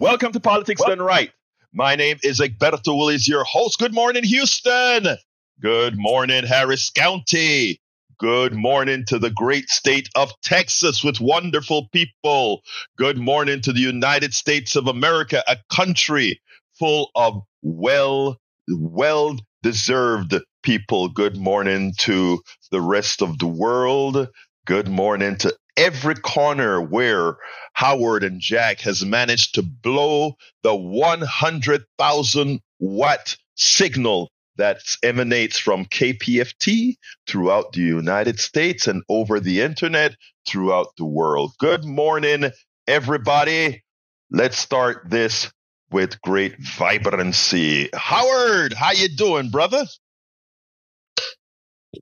Welcome to Politics Done Right. My name is Egberto Willies, your host. Good morning, Houston. Good morning, Harris County. Good morning to the great state of Texas with wonderful people. Good morning to the United States of America, a country full of well, well deserved people. Good morning to the rest of the world. Good morning to every corner where Howard and Jack has managed to blow the 100,000 watt signal that emanates from KPFT throughout the United States and over the internet throughout the world. Good morning, everybody. Let's start this with great vibrancy. Howard, how you doing, brother?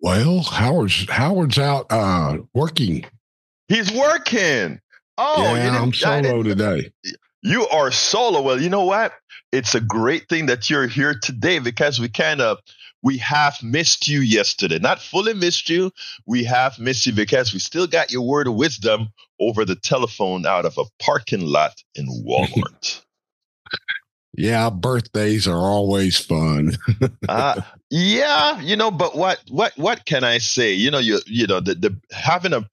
Well, Howard's Howard's out uh, working. He's working. Oh, yeah, I'm solo today. You are solo. Well, you know what? It's a great thing that you're here today because we kind of we have missed you yesterday. Not fully missed you. We have missed you because we still got your word of wisdom over the telephone out of a parking lot in Walmart. Yeah, birthdays are always fun. uh, yeah, you know, but what what what can I say? You know, you you know, the, the having a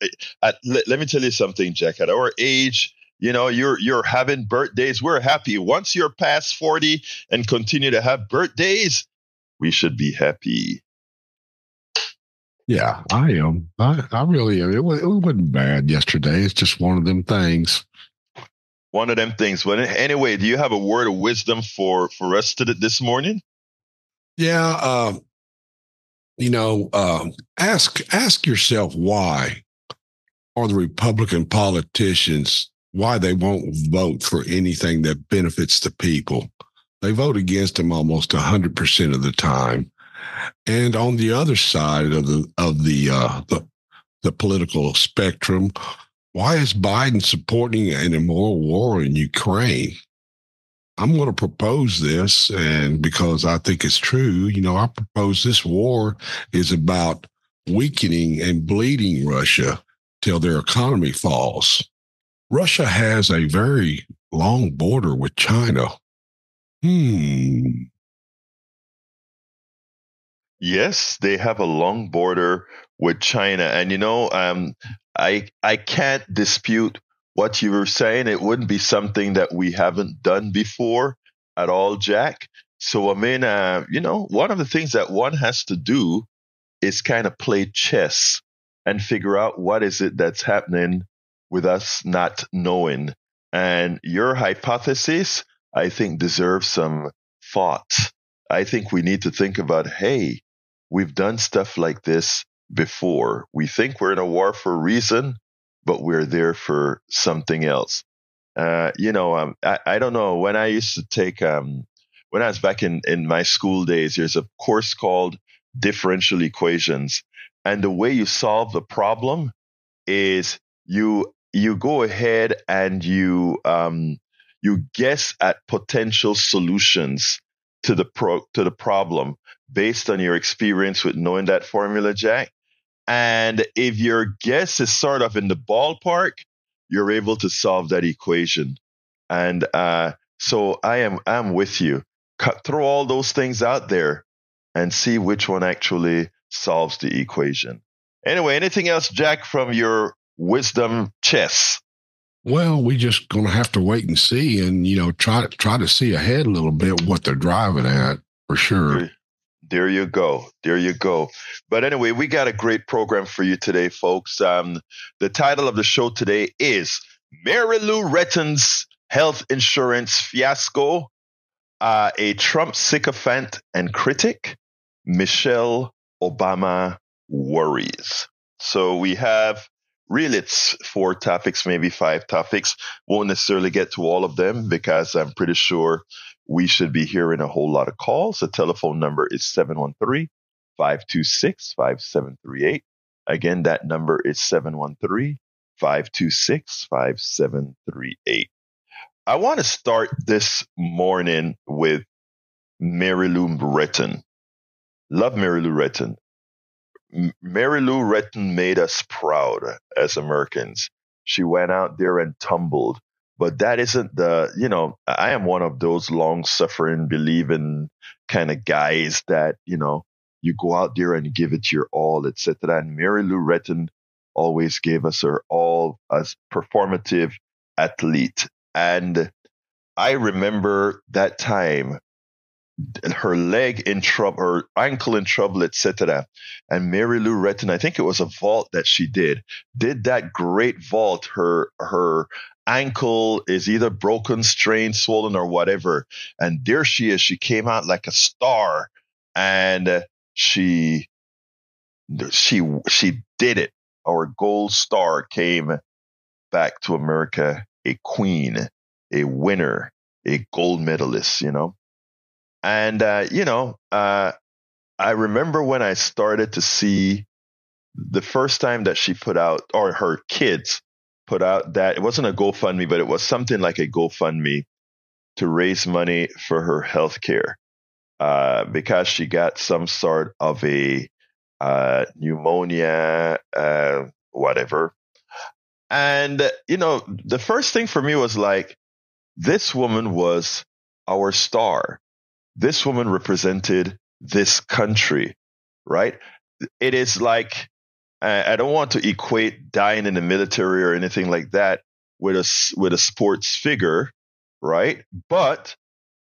at, let, let me tell you something, Jack. At our age, you know, you're you're having birthdays. We're happy. Once you're past 40 and continue to have birthdays, we should be happy. Yeah, I am. I, I really am. It, it wasn't bad yesterday. It's just one of them things one of them things. But anyway, do you have a word of wisdom for for us to this morning? Yeah, uh, you know, uh, ask ask yourself why are the Republican politicians why they won't vote for anything that benefits the people. They vote against them almost hundred percent of the time. And on the other side of the of the uh, the, the political spectrum, why is Biden supporting an immoral war in Ukraine? I'm going to propose this, and because I think it's true, you know, I propose this war is about weakening and bleeding Russia till their economy falls. Russia has a very long border with China. Hmm. Yes, they have a long border with China. And you know, um, I I can't dispute what you were saying. It wouldn't be something that we haven't done before at all, Jack. So I mean, uh, you know, one of the things that one has to do is kind of play chess and figure out what is it that's happening with us not knowing. And your hypothesis, I think, deserves some thought. I think we need to think about, hey, we've done stuff like this before. We think we're in a war for a reason, but we're there for something else. Uh, you know, um, I, I don't know. When I used to take, um, when I was back in, in my school days, there's a course called differential equations. And the way you solve the problem is you, you go ahead and you, um, you guess at potential solutions to the pro, to the problem based on your experience with knowing that formula, Jack. And if your guess is sort of in the ballpark, you're able to solve that equation. And uh, so I am I'm with you. Cut, throw all those things out there and see which one actually solves the equation. Anyway, anything else, Jack, from your wisdom chess? Well, we just gonna have to wait and see, and you know, try to try to see ahead a little bit what they're driving at for sure. There you go. There you go. But anyway, we got a great program for you today, folks. Um, the title of the show today is Mary Lou Retton's Health Insurance Fiasco, uh, a Trump sycophant and critic, Michelle Obama worries. So we have really it's four topics, maybe five topics. Won't necessarily get to all of them because I'm pretty sure we should be hearing a whole lot of calls. The telephone number is 713 526 5738. Again, that number is 713 526 5738. I want to start this morning with Mary Lou Retton. Love Mary Lou Retton. Mary Lou Retton made us proud as Americans. She went out there and tumbled but that isn't the, you know, I am one of those long suffering, believing kind of guys that, you know, you go out there and give it your all, etc. And Mary Lou Retton always gave us her all as performative athlete. And I remember that time her leg in trouble, her ankle in trouble, etc. And Mary Lou Retton, I think it was a vault that she did, did that great vault. Her her ankle is either broken, strained, swollen, or whatever. And there she is. She came out like a star, and she she she did it. Our gold star came back to America, a queen, a winner, a gold medalist. You know. And, uh, you know, uh, I remember when I started to see the first time that she put out, or her kids put out that it wasn't a GoFundMe, but it was something like a GoFundMe to raise money for her health care uh, because she got some sort of a uh, pneumonia, uh, whatever. And, you know, the first thing for me was like, this woman was our star this woman represented this country, right? It is like, I don't want to equate dying in the military or anything like that with a, with a sports figure, right? But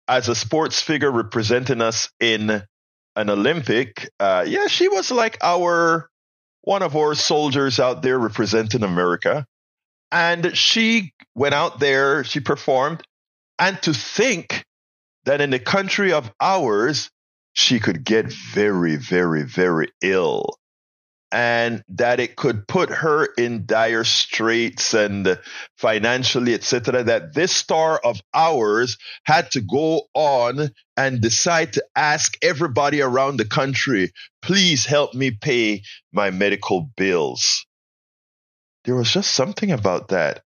as a sports figure representing us in an Olympic, uh, yeah, she was like our, one of our soldiers out there representing America. And she went out there, she performed. And to think that in the country of ours, she could get very, very, very ill. And that it could put her in dire straits and financially, etc. That this star of ours had to go on and decide to ask everybody around the country, please help me pay my medical bills. There was just something about that.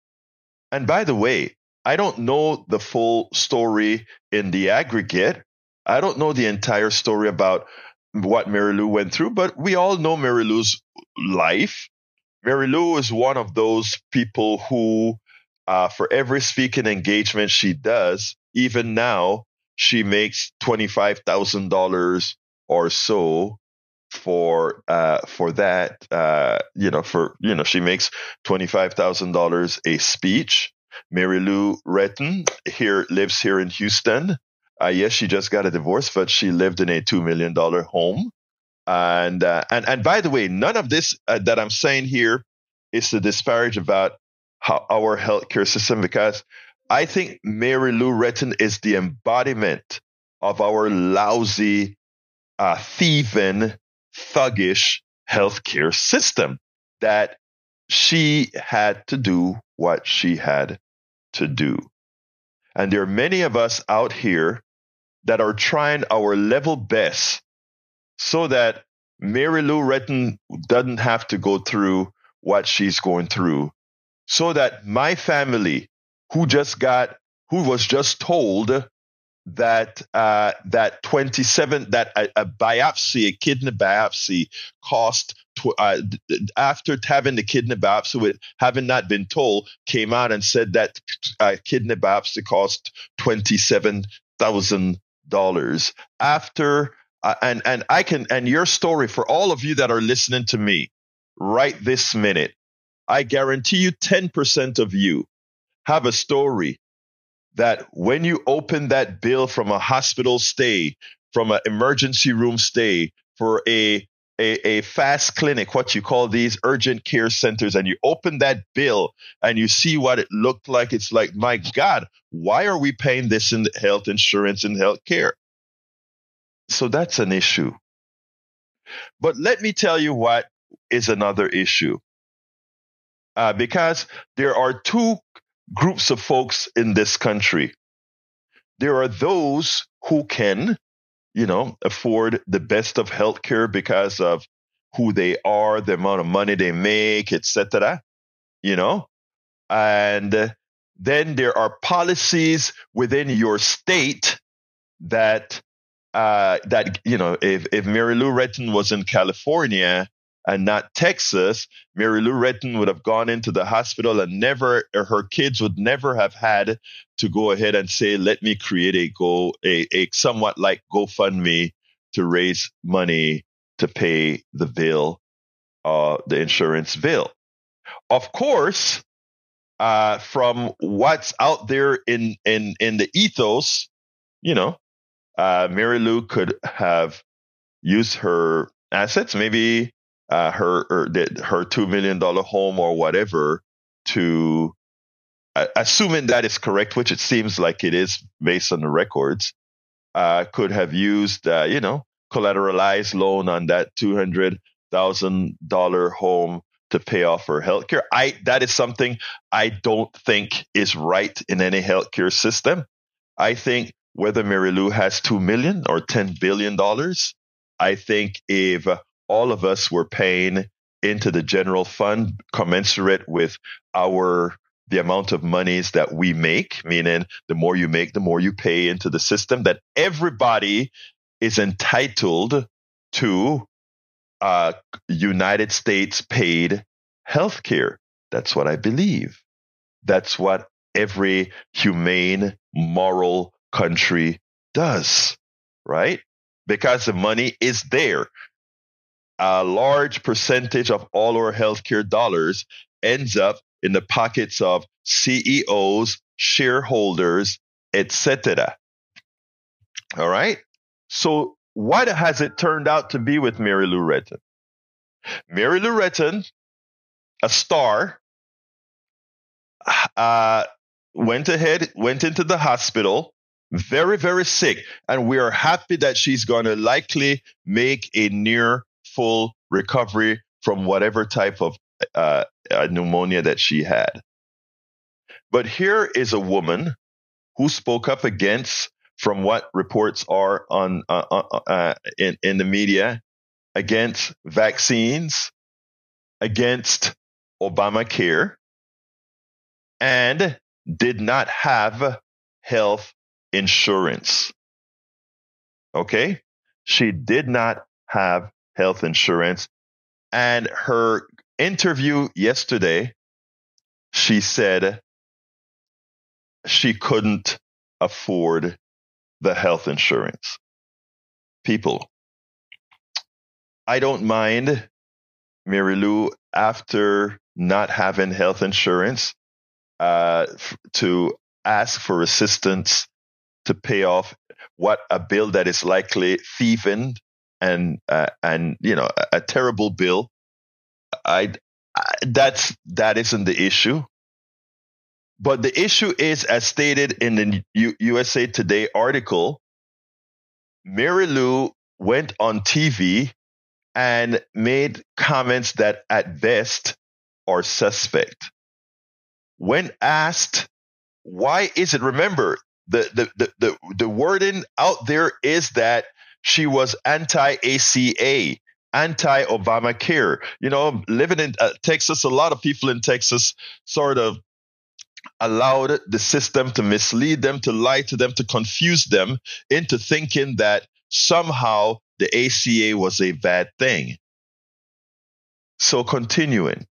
And by the way, I don't know the full story in the aggregate. I don't know the entire story about what Mary Lou went through, but we all know Mary Lou's life. Mary Lou is one of those people who, uh, for every speaking engagement she does, even now, she makes $25,000 or so for uh for that uh you know for you know she makes $25,000 a speech Mary Lou Retton here lives here in Houston. Uh, yes, she just got a divorce, but she lived in a two million dollar home. And uh, and and by the way, none of this uh, that I'm saying here is to disparage about how our healthcare system because I think Mary Lou Retton is the embodiment of our lousy, uh, thieving, thuggish healthcare system that she had to do what she had to do. And there are many of us out here that are trying our level best so that Mary Lou Retton doesn't have to go through what she's going through. So that my family, who just got, who was just told that uh, that 27 that a, a, biopsy, a kidney biopsy, cost tw- uh, after having the kidney biopsy, with having not been told, came out and said that uh, kidney biopsy cost twenty seven thousand dollars. After uh, and and I can and your story for all of you that are listening to me right this minute, I guarantee you, ten percent of you have a story that when you open that bill from a hospital stay, from an emergency room stay, for a a, a fast clinic, what you call these urgent care centers, and you open that bill and you see what it looked like, it's like, my God, why are we paying this in health insurance and health care? So that's an issue. But let me tell you what is another issue. Uh, because there are two groups of folks in this country. There are those who can, you know, afford the best of healthcare because of who they are, the amount of money they make, etc. You know, and then there are policies within your state that uh, that you know if if Mary Lou Retton was in California and not Texas, Mary Lou Retton would have gone into the hospital and never, her kids would never have had to go ahead and say, let me create a go, a, a somewhat like GoFundMe to raise money to pay the bill, uh, the insurance bill. Of course, uh, from what's out there in, in, in the ethos, you know, uh, Mary Lou could have used her assets, maybe uh, her her, her two million dollar home or whatever, to uh, assuming that is correct, which it seems like it is based on the records, uh, could have used uh, you know collateralized loan on that two hundred thousand dollar home to pay off her healthcare. I that is something I don't think is right in any healthcare system. I think whether Mary Lou has two million or ten billion dollars, I think if all of us were paying into the general fund commensurate with our the amount of monies that we make, meaning the more you make, the more you pay into the system, that everybody is entitled to uh, United States paid health care. That's what I believe. That's what every humane, moral country does, right? Because the money is there a large percentage of all our healthcare dollars ends up in the pockets of CEOs, shareholders, etc. All right. So what has it turned out to be with Mary Lou Retton? Mary Lou Retton, a star, uh, went ahead, went into the hospital, very, very sick. And we are happy that she's going to likely make a near full recovery from whatever type of uh, uh, pneumonia that she had. But here is a woman who spoke up against, from what reports are on uh, uh, uh in in the media, against vaccines, against Obamacare, and did not have health insurance. Okay, she did not have health insurance. And her interview yesterday, she said she couldn't afford the health insurance. People, I don't mind Mary Lou after not having health insurance uh, f- to ask for assistance to pay off what a bill that is likely thieving and uh, and you know a, a terrible bill. I, I that's that isn't the issue. But the issue is, as stated in the U- USA Today article, Mary Lou went on TV and made comments that at best are suspect. When asked, why is it? Remember, the, the, the, the, the wording out there is that she was anti ACA, anti Obamacare. You know, living in uh, Texas, a lot of people in Texas sort of allowed the system to mislead them, to lie to them, to confuse them into thinking that somehow the ACA was a bad thing. So, continuing,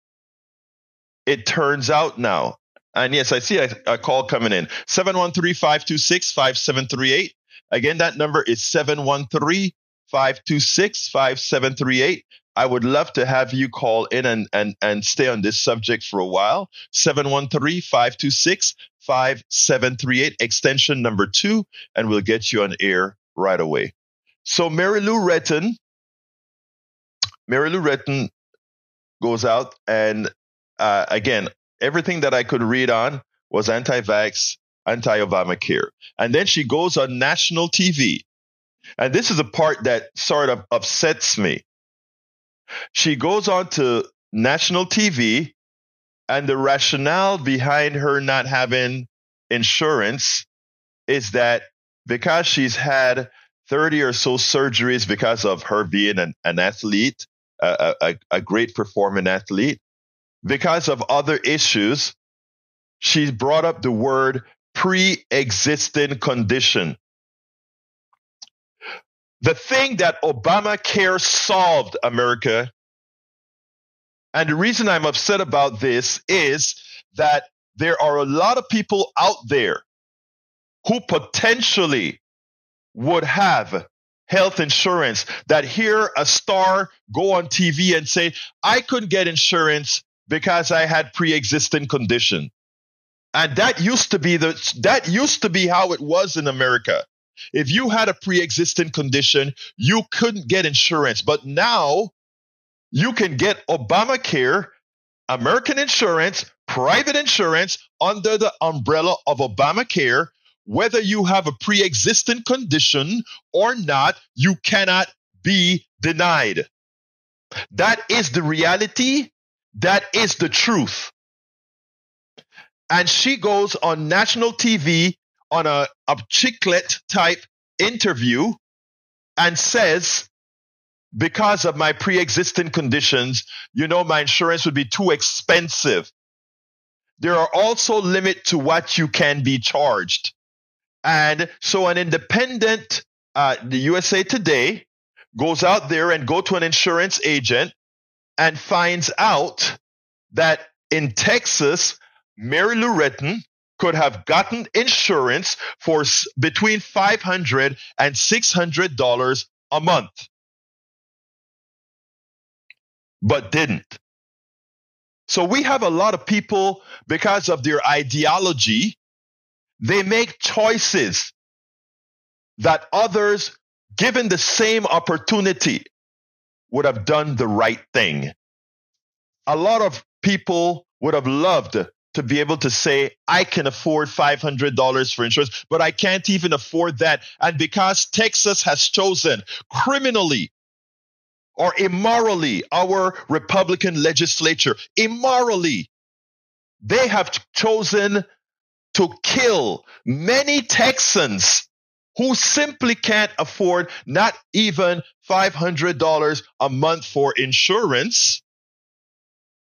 it turns out now, and yes, I see a, a call coming in 713 526 5738. Again, that number is 713 526 5738. I would love to have you call in and, and, and stay on this subject for a while. 713 526 5738, extension number two, and we'll get you on air right away. So, Mary Lou Retton, Mary Lou Retton goes out, and uh, again, everything that I could read on was anti vax, anti Obamacare. And then she goes on national TV. And this is a part that sort of upsets me. She goes on to national TV, and the rationale behind her not having insurance is that because she's had 30 or so surgeries because of her being an, an athlete, a, a, a great performing athlete, because of other issues, she brought up the word pre-existing condition. The thing that Obamacare solved, America, And the reason I'm upset about this is that there are a lot of people out there who potentially would have health insurance that hear a star go on TV and say, I couldn't get insurance because I had pre-existing condition. And that used to be the that used to be how it was in America. If you had a pre-existing condition, you couldn't get insurance. But now you can get Obamacare, American insurance, private insurance under the umbrella of Obamacare. Whether you have a pre existing condition or not, you cannot be denied. That is the reality. That is the truth. And she goes on national TV on a, a chiclet type interview and says because of my pre-existing conditions, you know, my insurance would be too expensive. There are also limit to what you can be charged. And so an independent, uh, the USA Today goes out there and go to an insurance agent and finds out that in Texas, Mary Lou Retton could have gotten insurance for between $500 and $600 a month but didn't. So we have a lot of people, because of their ideology, they make choices that others, given the same opportunity, would have done the right thing. A lot of people would have loved to be able to say, I can afford $500 for insurance, but I can't even afford that. And because Texas has chosen criminally or immorally, our Republican legislature, immorally, they have chosen to kill many Texans who simply can't afford not even $500 a month for insurance.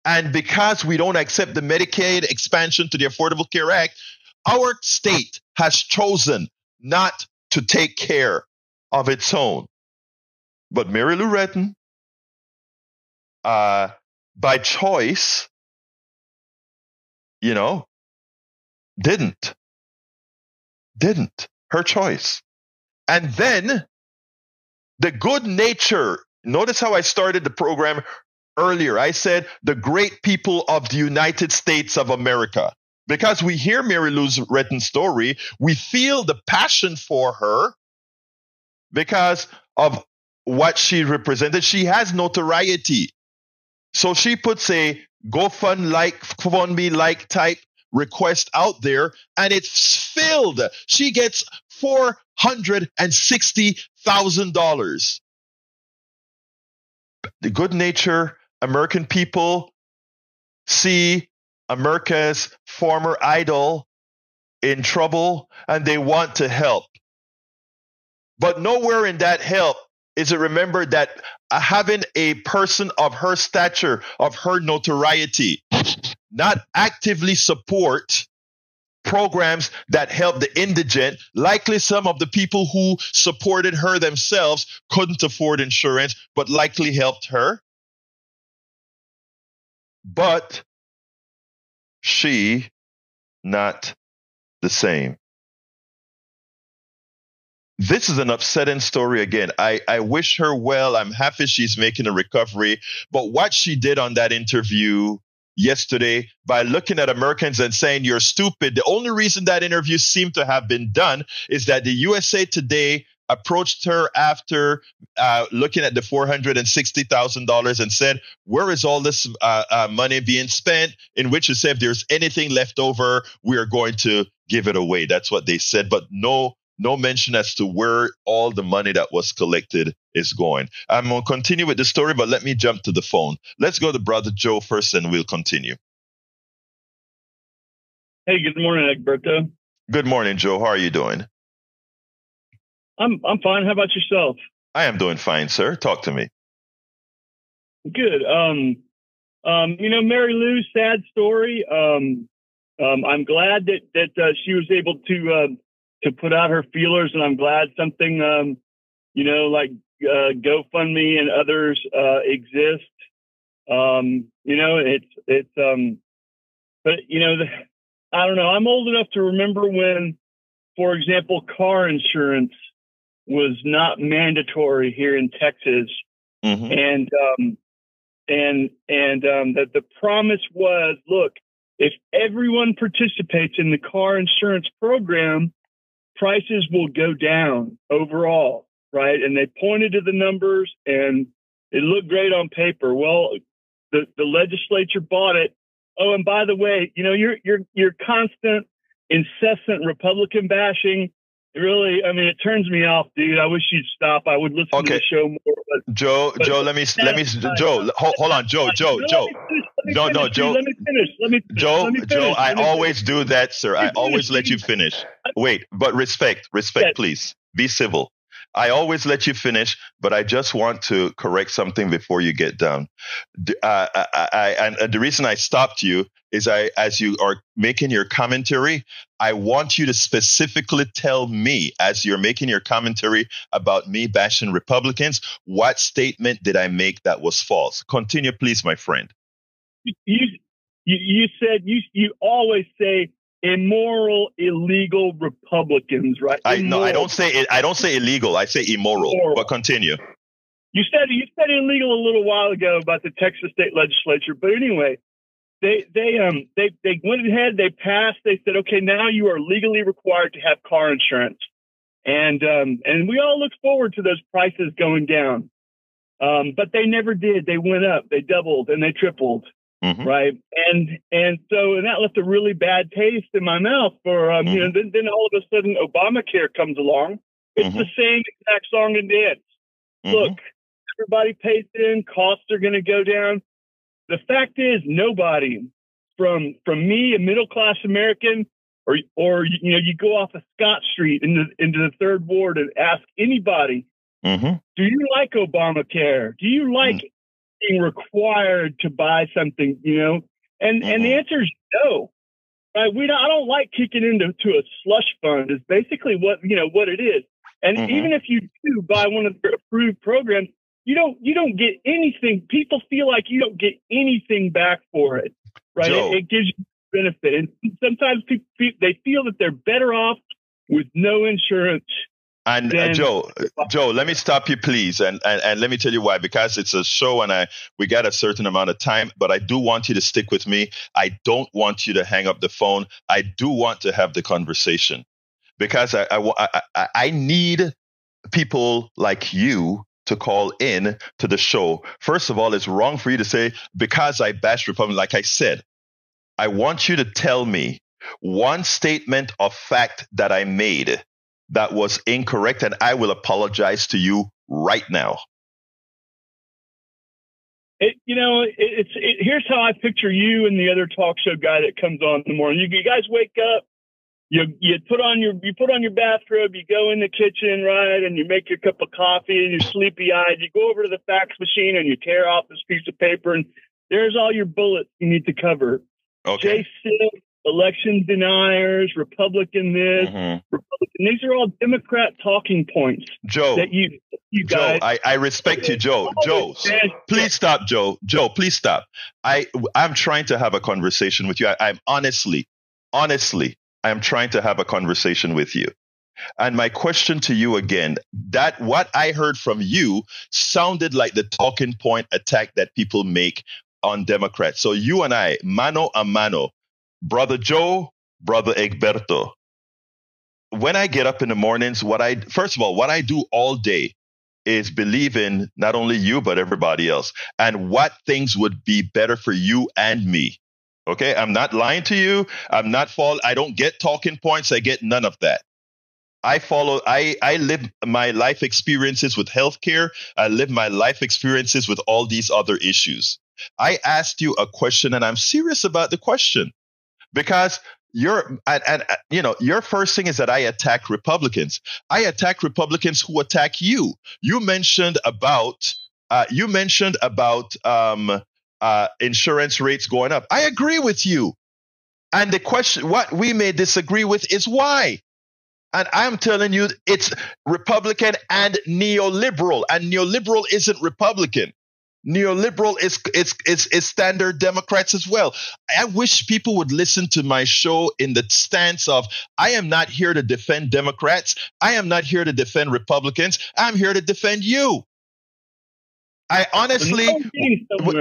And because we don't accept the Medicaid expansion to the Affordable Care Act, our state has chosen not to take care of its own. But Mary Lou Retton, uh, by choice, you know, didn't. Didn't. Her choice. And then the good nature. Notice how I started the program earlier. I said the great people of the United States of America. Because we hear Mary Lou Retton's story, we feel the passion for her because of what she represented. She has notoriety. So she puts a GoFund like, GoFundMe like type request out there and it's filled. She gets $460,000. The good nature American people see America's former idol in trouble and they want to help. But nowhere in that help is it remembered that having a person of her stature, of her notoriety, not actively support programs that help the indigent. Likely some of the people who supported her themselves couldn't afford insurance, but likely helped her. But she not the same this is an upsetting story again. I, I wish her well. I'm happy she's making a recovery. But what she did on that interview yesterday by looking at Americans and saying you're stupid, the only reason that interview seemed to have been done is that the USA Today approached her after uh, looking at the $460,000 and said, Where is all this uh, uh, money being spent? In which you said, If there's anything left over, we are going to give it away. That's what they said, but no no mention as to where all the money that was collected is going. I'm going to continue with the story, but let me jump to the phone. Let's go to Brother Joe first and we'll continue. Hey, good morning, Egberto. Good morning, Joe. How are you doing? I'm I'm fine. How about yourself? I am doing fine, sir. Talk to me. Good. Um, um, you know, Mary Lou's sad story. Um, um, I'm glad that that uh, she was able to uh, to put out her feelers, and I'm glad something, um, you know, like uh, GoFundMe and others uh, exist Um, you know, it's it's um, but you know, the, I don't know. I'm old enough to remember when, for example, car insurance was not mandatory here in Texas, Mhm. and um, and and um, that the promise was, look, if everyone participates in the car insurance program, prices will go down overall, right? And they pointed to the numbers, and it looked great on paper. Well, the the legislature bought it. Oh, and by the way, you know your your your constant, incessant Republican bashing. It really, I mean, it turns me off, dude. I wish you'd stop. I would listen to the show more. But Joe, But- Joe, let me let me Joe, hold, hold on, Joe, Joe, No, Joe, me finish, let me No, no. Joe- Let me finish. Let me Joe, let me finish, Joe. I always do that, sir. I always let you finish. Wait, but respect, respect, please. Be civil. I always let you finish, but I just want to correct something before you get down. D- Uh, I, I, and the reason I stopped you is I, as you are making your commentary, I want you to specifically tell me, as you're making your commentary about me bashing Republicans, what statement did I make that was false? Continue, please, my friend. you, you you said you you always say immoral, illegal Republicans, right? I no, I don't say it, I don't say illegal. I say immoral. Immoral. But continue. You said you said illegal a little while ago about the Texas state legislature, but anyway, they they um they they went ahead, they passed, they said, okay, now you are legally required to have car insurance, and um and we all look forward to those prices going down, um but they never did. They went up, they doubled, and they tripled. Mhm. right? And and so and that left a really bad taste in my mouth for um, you know. Then, then all of a sudden Obamacare comes along. It's the same exact song and dance. Look, everybody pays in. Costs are going to go down. The fact is, nobody from from me, a middle class American, or or you know, you go off of Scott Street into into the third ward and ask anybody, Mhm. do you like Obamacare? Do you like being required to buy something? You know, and and the Mhm. answer is no. Right? We don't, I don't like kicking into to a slush fund. Is basically what you know what it is. And Mhm. even if you do buy one of the approved programs, you don't you don't get anything. People feel like you don't get anything back for it. Right? It, it gives you benefit, and sometimes people they feel that they're better off with no insurance. And uh, Joe, Joe, let me stop you, please, and, and and let me tell you why. Because it's a show, and I we got a certain amount of time, but I do want you to stick with me. I don't want you to hang up the phone. I do want to have the conversation because I I, I, I- I need people like you to call in to the show. First of all, it's wrong for you to say because I bash Republicans. Like I said, I want you to tell me one statement of fact that I made that was incorrect, and I will apologize to you right now. It, you know, it, it's it, here's how I picture you and the other talk show guy that comes on in the morning. You, you guys wake up, you you put on your you put on your bathrobe, you go in the kitchen, right, and you make your cup of coffee, and you're sleepy eyed. You go over to the fax machine and you tear off this piece of paper, and there's all your bullets you need to cover. Okay. Jay Silk, election deniers, Republican this, Mhm. Republican. These are all Democrat talking points Joe, that you you Joe, guys. I, I respect you, Joe. Joe, please stop, Joe. Joe, please stop. I I'm trying to have a conversation with you. I, I'm honestly, honestly, I'm trying to have a conversation with you. And my question to you again, that what I heard from you sounded like the talking point attack that people make on Democrats. So you and I, mano a mano, brother Joe, brother Egberto. When I get up in the mornings, what I first of all, what I do all day is believe in not only you but everybody else and what things would be better for you and me. Okay, I'm not lying to you. I'm not fall. I don't get talking points. I get none of that. I follow. I I live my life experiences with healthcare. I live my life experiences with all these other issues. I asked you a question, and I'm serious about the question because you're and, and you know your first thing is that I attack Republicans. I attack Republicans who attack you. You mentioned about uh, you mentioned about um, uh, insurance rates going up. I agree with you. And the question, what we may disagree with is why. And I'm telling you, it's Republican and neoliberal. And neoliberal isn't Republican. Neoliberal is it's it's it's standard Democrats as well. I wish people would listen to my show in the stance of I am not here to defend Democrats. I am not here to defend Republicans. I'm here to defend you. I honestly,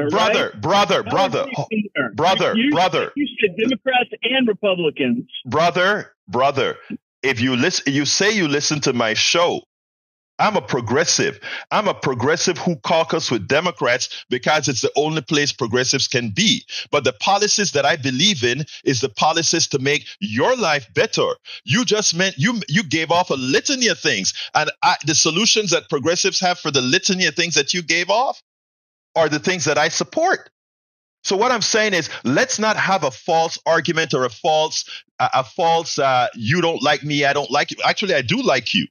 brother, right? brother, brother, oh, brother, you, brother. You said Democrats and Republicans. Brother, brother. If you listen, you say you listen to my show. I'm a progressive. I'm a progressive who caucus with Democrats because it's the only place progressives can be. But the policies that I believe in is the policies to make your life better. You just meant you you gave off a litany of things, and I, the solutions that progressives have for the litany of things that you gave off are the things that I support. So what I'm saying is, let's not have a false argument or a false, a, false, uh, you don't like me, I don't like you. Actually, I do like you.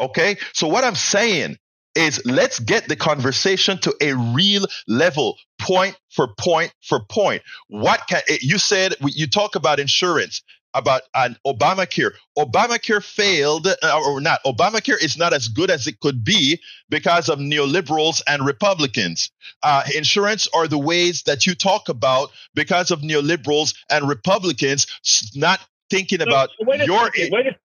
Okay. So what I'm saying is let's get the conversation to a real level, point for point for point. What can eh, you said? You talk about insurance, about an Obamacare. Obamacare failed, uh, or not. Obamacare is not as good as it could be because of neoliberals and Republicans. Uh, insurance are the ways that you talk about because of neoliberals and Republicans not thinking about so your. Second, wait a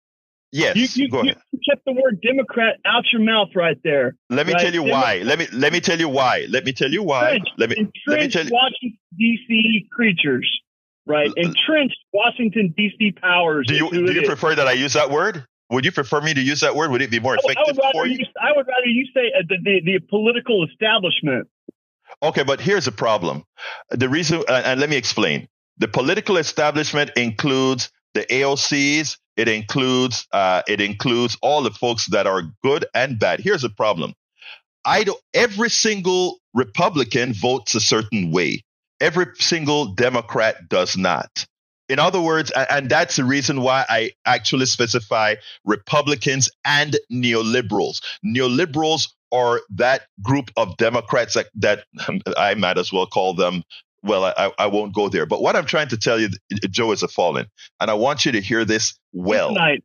Yes, you, you, go ahead. You kept the word Democrat out your mouth right there. Let me right? tell you why. Let me let me tell you why. Let me tell you why. Entrenched, let me let me tell you. Washington D.C. creatures, right? Entrenched Washington D.C. powers. Do you do you prefer that I use that word? Would you prefer me to use that word? Would it be more effective I would rather for you? you? I would rather you say uh, the, the, the political establishment. Okay, but here's the problem. The reason, uh, and let me explain. The political establishment includes the AOCs, it includes uh, it includes all the folks that are good and bad. Here's the problem: I do every single Republican votes a certain way. Every single Democrat does not. In other words, and that's the reason why I actually specify Republicans and neoliberals. Neoliberals are that group of Democrats that, that I might as well call them well, I, I won't go there. But what I'm trying to tell you, Joe is a fallen, and I want you to hear this well. Tonight,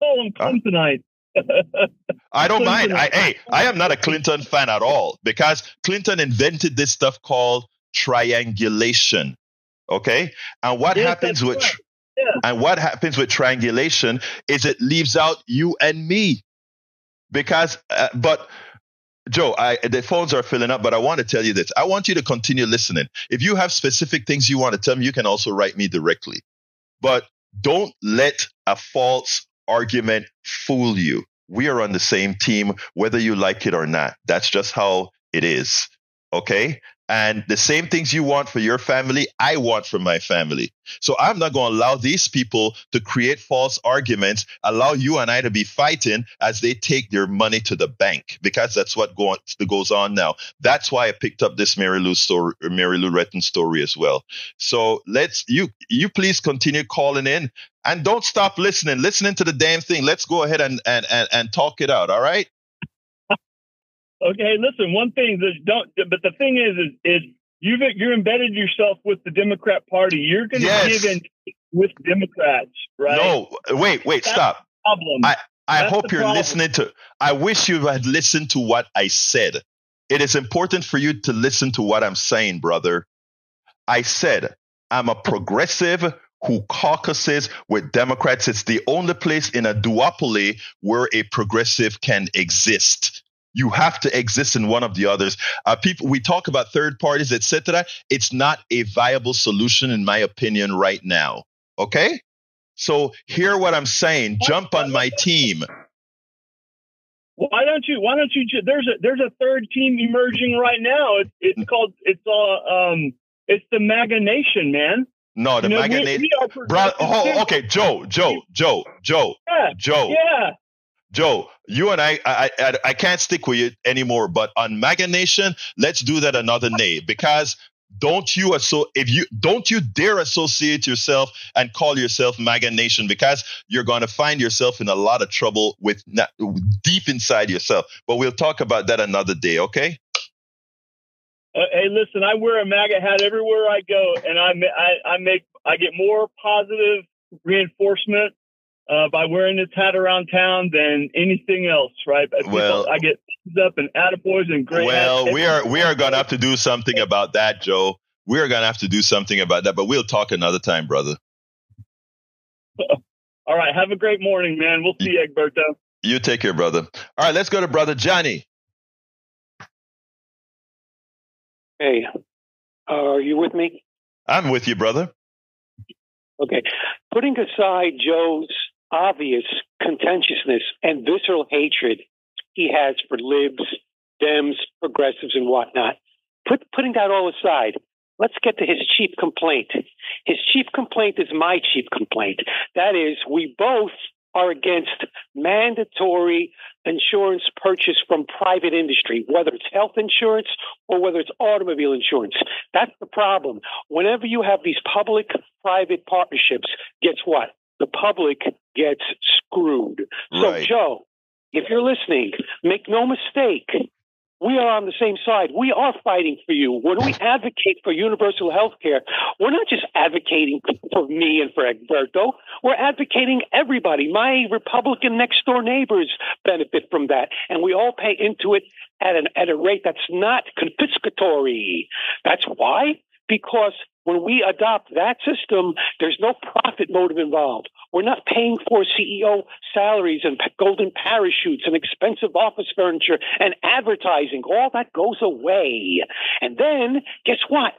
him come tonight. I don't mind. I, hey, I am not a Clinton fan at all because Clinton invented this stuff called triangulation. Okay, and what yes, happens with right. yeah. and what happens with triangulation is it leaves out you and me because, uh, but Joe, I, the phones are filling up, but I want to tell you this. I want you to continue listening. If you have specific things you want to tell me, you can also write me directly. But don't let a false argument fool you. We are on the same team, whether you like it or not. That's just how it is. Okay. And the same things you want for your family, I want for my family. So I'm not going to allow these people to create false arguments, allow you and I to be fighting as they take their money to the bank because that's what goes on now. That's why I picked up this Mary Lou story, Mary Lou Retton story as well. So let's you you please continue calling in and don't stop listening. Listening to the damn thing. Let's go ahead and and and, and talk it out. All right. Okay, listen. One thing that don't, but the thing is, is, is you've you're embedded yourself with the Democrat Party. You're going to yes. give in with Democrats, right? No, wait, wait, That's stop. Problem. I I That's hope you're problem. listening to. I wish you had listened to what I said. It is important for you to listen to what I'm saying, brother. I said I'm a progressive who caucuses with Democrats. It's the only place in a duopoly where a progressive can exist. You have to exist in one of the others. Uh, people, we talk about third parties, etc. It's not a viable solution, in my opinion, right now. Okay, so hear what I'm saying. Jump on my team. Why don't you? Why don't you? There's a there's a third team emerging right now. It's it's mm. called it's uh, um it's the MAGA Nation, man. No, the you know, MAGA Nation. Bro, oh, okay, Joe, Joe, Joe, Joe, yeah, Joe. Yeah. Joe, you and I, I, I, I can't stick with you anymore. But on MAGA Nation, let's do that another day because don't you so if you don't you dare associate yourself and call yourself MAGA Nation because you're going to find yourself in a lot of trouble with not, deep inside yourself. But we'll talk about that another day, okay? Uh, hey, listen, I wear a MAGA hat everywhere I go, and I, I, I make I get more positive reinforcement uh, by wearing this hat around town than anything else, right? People, Well- I get up and attaboys and great. Well, hats. we are we are gonna have to do something about that, Joe. We are gonna have to do something about that, but we'll talk another time, brother. All right. Have a great morning, man. We'll see you, Egberto. You take care, brother. All right, let's go to brother Johnny. Hey, are you with me? I'm with you, brother. Okay. Putting aside Joe's obvious contentiousness and visceral hatred he has for libs, Dems, progressives, and whatnot, put, putting that all aside, let's get to his chief complaint. His chief complaint is my chief complaint. That is, we both are against mandatory insurance purchase from private industry, whether it's health insurance or whether it's automobile insurance. That's the problem. Whenever you have these public private partnerships, guess what? The public gets screwed. So, Right. Joe, if you're listening, make no mistake. We are on the same side. We are fighting for you. When we advocate for universal health care, we're not just advocating for me and for Egberto. We're advocating everybody. My Republican next door neighbors benefit from that. And we all pay into it at an at a rate that's not confiscatory. That's why? Because when we adopt that system, there's no profit motive involved. We're not paying for CEO salaries and golden parachutes and expensive office furniture and advertising. All that goes away. And then, guess what?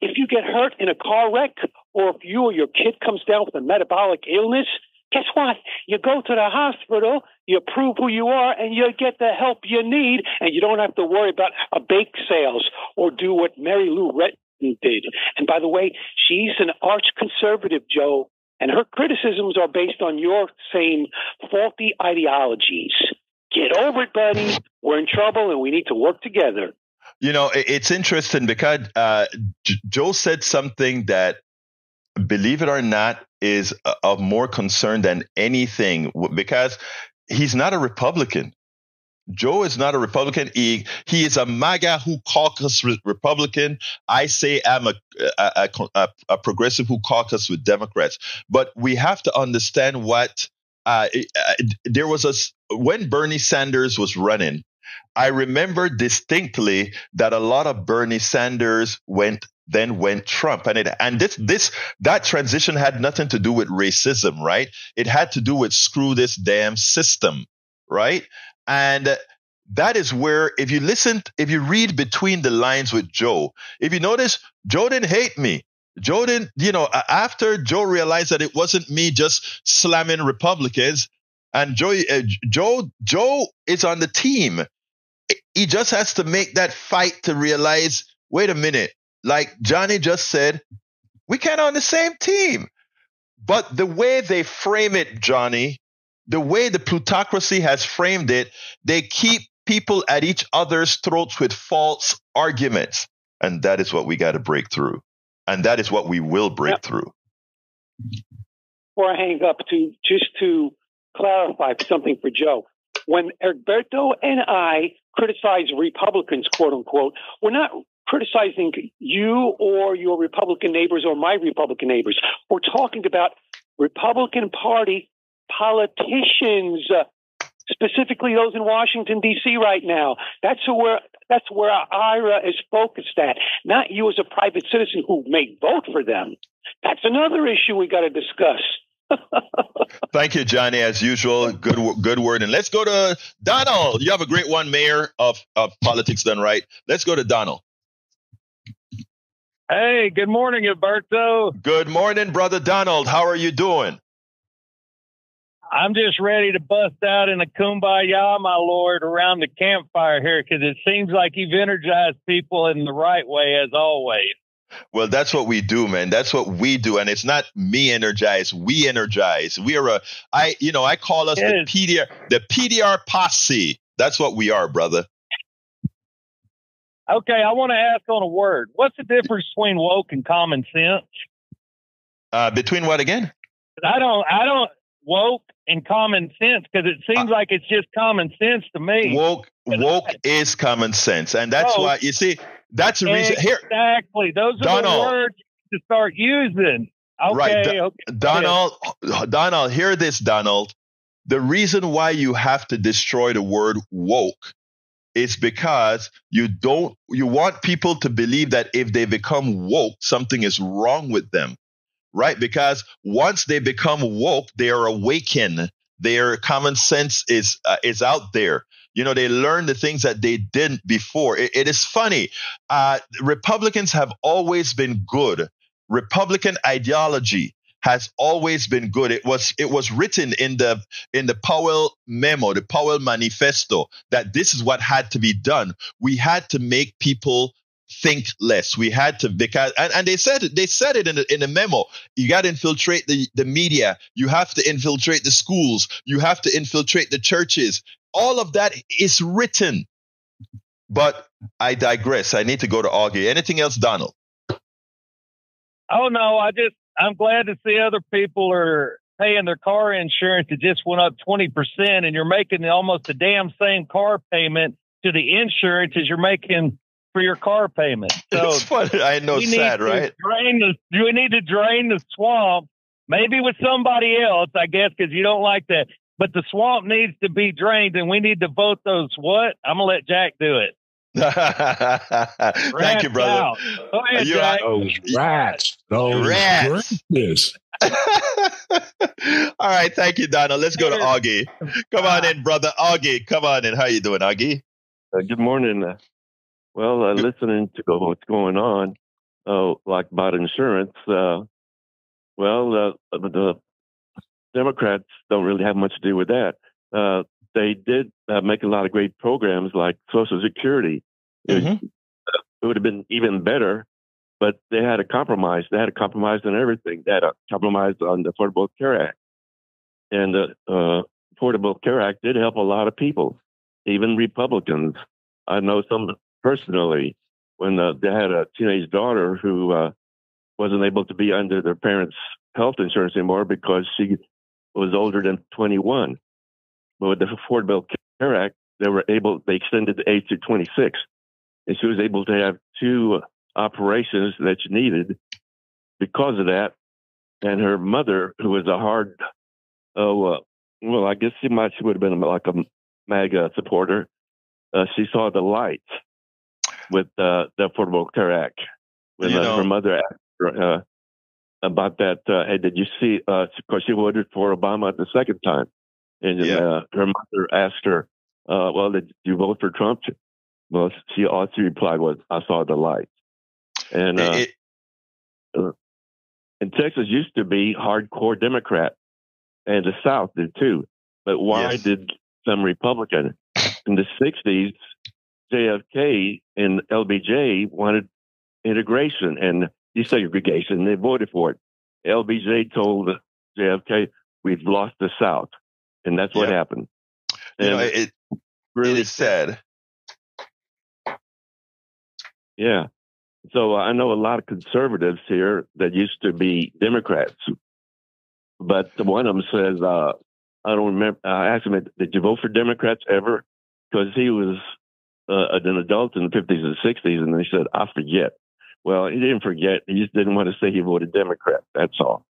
If you get hurt in a car wreck or if you or your kid comes down with a metabolic illness, guess what? You go to the hospital, you prove who you are, and you get the help you need, and you don't have to worry about a bake sales or do what Mary Lou did. And by the way, she's an arch conservative, Joe, and her criticisms are based on your same faulty ideologies. Get over it, buddy. We're in trouble, and we need to work together. You know, it's interesting because uh, Joe said something that, believe it or not, is uh, of more concern than anything because he's not a Republican. Joe is not a Republican. He, he is a MAGA who caucus re- Republican. I say I'm a, a, a, a progressive who caucus with Democrats. But we have to understand what uh, uh, there was a when Bernie Sanders was running. I remember distinctly that a lot of Bernie Sanders went then went Trump, and it and this this that transition had nothing to do with racism, right? It had to do with screw this damn system, right? And that is where if you listen, if you read between the lines with Joe, if you notice, Joe didn't hate me. Joe didn't, you know, after Joe realized that it wasn't me just slamming Republicans, and Joe, uh, Joe, Joe is on the team he just has to make that fight to realize wait a minute like johnny just said we can't on the same team but the way they frame it johnny the way the plutocracy has framed it they keep people at each other's throats with false arguments and that is what we got to break through and that is what we will break through before I hang up, to just to clarify something for Joe. When Egberto and I criticize Republicans, quote unquote, we're not criticizing you or your Republican neighbors or my Republican neighbors. We're talking about Republican Party politicians, uh, specifically those in Washington D.C. right now. That's where that's where our IRA is focused at, not you as a private citizen who may vote for them. That's another issue we got to discuss. Thank you, Johnny. As usual, good good word. And let's go to Donald. You have a great one, Mayor of, of Politics Done Right. Let's go to Donald. Hey, good morning, Egberto. Good morning, brother Donald. How are you doing? I'm just ready to bust out in a kumbaya, my lord, around the campfire here because it seems like you've energized people in the right way, as always. Well, that's what we do, man. That's what we do, and it's not me energize. We energize. We are a. I, you know, I call us the Yes. PDR, the PDR posse. That's what we are, brother. Okay, I want to ask on a word. What's the difference between woke and common sense? Uh, between what again? I don't, I don't woke and common sense because it seems uh, like it's just common sense to me. Woke, woke is common sense, and that's Oh. why you see. That's the reason. Here, Exactly. Those are Donald. the words to start using. Okay, Right, okay. Donald, Donald, hear this, Donald. The reason why you have to destroy the word woke is because you don't, you want people to believe that if they become woke, something is wrong with them, right? Because once they become woke, they are awakened. Their common sense is, uh, is out there. You know, they learn the things that they didn't before. it, it is funny. Uh, Republicans have always been good. Republican ideology has always been good. It was it was written in the in the Powell memo, the Powell manifesto, that this is what had to be done. We had to make people think less. We had to because and, and they said they said it in the, in memo. You got to infiltrate the, the media. You have to infiltrate the schools. You have to infiltrate the churches. All of that is written. But I digress. I need to go to Augie. Anything else, Donald? Oh no, I just I'm glad to see other people are paying their car insurance. It just went up twenty percent, and you're making almost the damn same car payment to the insurance as you're making for your car payment. So it's funny. I know, we sad, need to right? Drain the, we need to drain the swamp, maybe with somebody else, I guess, because you don't like that. But the swamp needs to be drained, and we need to vote those. What? I'm gonna let Jack do it. Thank you, Rats brother. out. Ahead, You Jack. Those rats. Those Rats. rats. All right, thank you, Donald. Let's go to Augie. Come on in, brother. Augie, come on in. How you doing, Augie? Uh, good morning. Uh, well, uh, listening to what's going on, uh, like about insurance, uh, well, uh, the Democrats don't really have much to do with that. Uh, they did uh, make a lot of great programs like Social Security. It, Mhm. it would have been even better, but they had a compromise. They had a compromise on everything. They had a compromise on the Affordable Care Act. And the uh, Affordable Care Act did help a lot of people, even Republicans. I know some personally when uh, they had a teenage daughter who uh, wasn't able to be under their parents' health insurance anymore because she was older than 21. But with the Affordable Care Act, they were able, they extended the age to 26. And she was able to have two operations that she needed because of that. And her mother, who was a hard, oh, uh, well, I guess she might, she would have been like a MAGA supporter. Uh, she saw the light with uh, the Affordable Care Act when You uh, know- her mother asked her uh, about that. Uh, hey, did you see? Because she voted for Obama the second time, and Yeah. uh, her mother asked her, uh, "Well, did you vote for Trump?" Well, she all she replied was, "I saw the light." And uh, It- and Texas used to be hardcore Democrat, and the South did too. But why Yes. did some Republican in the '60s, JFK and LBJ wanted integration and desegregation? They voted for it. LBJ told JFK, "We've lost the South," and that's what Yeah. happened. you know, And it, it really is sad. Yeah. So uh, I know a lot of conservatives here that used to be Democrats, but one of them says, uh, I don't remember. I asked him, did you vote for Democrats ever? Because he was uh, an adult in the 50s and 60s, and they said, I forget. Well, he didn't forget. He just didn't want to say he voted Democrat. That's all.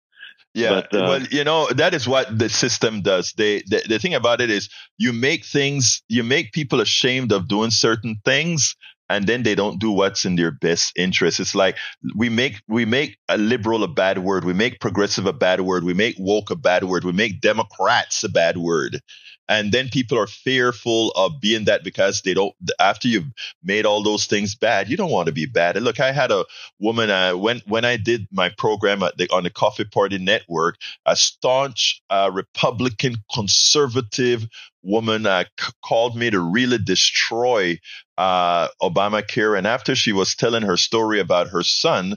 Yeah, But, uh, well, you know that is what the system does. They the, the thing about it is you make things you make people ashamed of doing certain things, and then they don't do what's in their best interest. It's like we make we make a liberal a bad word, we make progressive a bad word, we make woke a bad word, we make Democrats a bad word, and then people are fearful of being that because they don't. After you've made all those things bad, you don't want to be bad. And look, I had a woman uh, when when I did my program the, on the Coffee Party Network, a staunch uh, Republican conservative woman uh, c- called me to really destroy uh, Obamacare. And after she was telling her story about her son,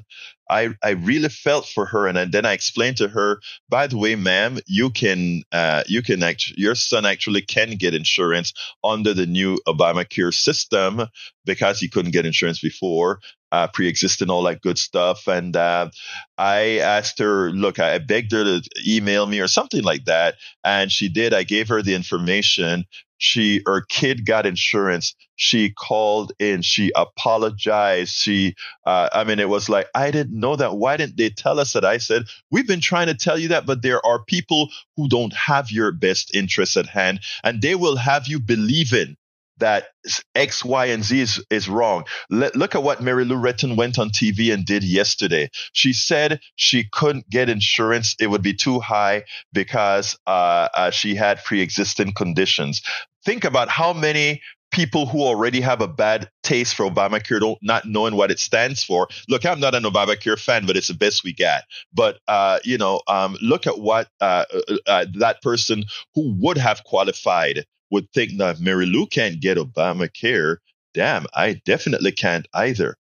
I, I really felt for her, and then I explained to her, by the way, ma'am, you can uh, you can actually your son actually can get insurance under the new Obamacare system because he couldn't get insurance before. Uh, pre-existing, all that good stuff. And uh, I asked her, look, I begged her to email me or something like that, and she did. I gave her the information. She, her kid got insurance. She called in. She apologized. She, uh, I mean, it was like, I didn't know that. Why didn't they tell us that? I said, we've been trying to tell you that, but there are people who don't have your best interests at hand and they will have you believing that X, Y, and Z is, is wrong. Look at what Mary Lou Retton went on TV and did yesterday. She said she couldn't get insurance. It would be too high because uh, uh, she had pre existing conditions. Think about how many people who already have a bad taste for Obamacare don't not knowing what it stands for. Look, I'm not an Obamacare fan, but it's the best we got. But uh, you know, um, look at what uh, uh, uh that person who would have qualified would think that Mary Lou can't get Obamacare. Damn, I definitely can't either.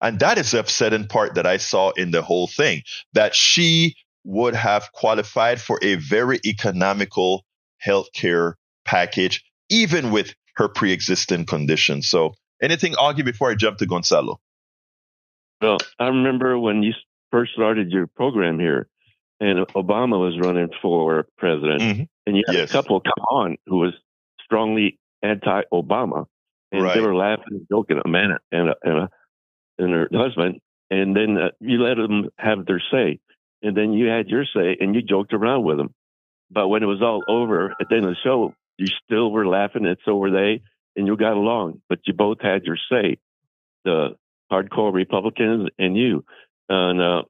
And that is the upsetting part that I saw in the whole thing that she would have qualified for a very economical health care package, even with her pre existing condition. So, anything, Augie, before I jump to Gonzalo? Well, I remember when you first started your program here, and Obama was running for president, mm-hmm. and you had yes. a couple come on who was strongly anti-Obama, and right. they were laughing and joking, a man and a, and, a, and her husband, and then uh, you let them have their say, and then you had your say, and you joked around with them. But when it was all over at the end of the show, you still were laughing, and so were they, and you got along. But you both had your say, the hardcore Republicans and you. And uh,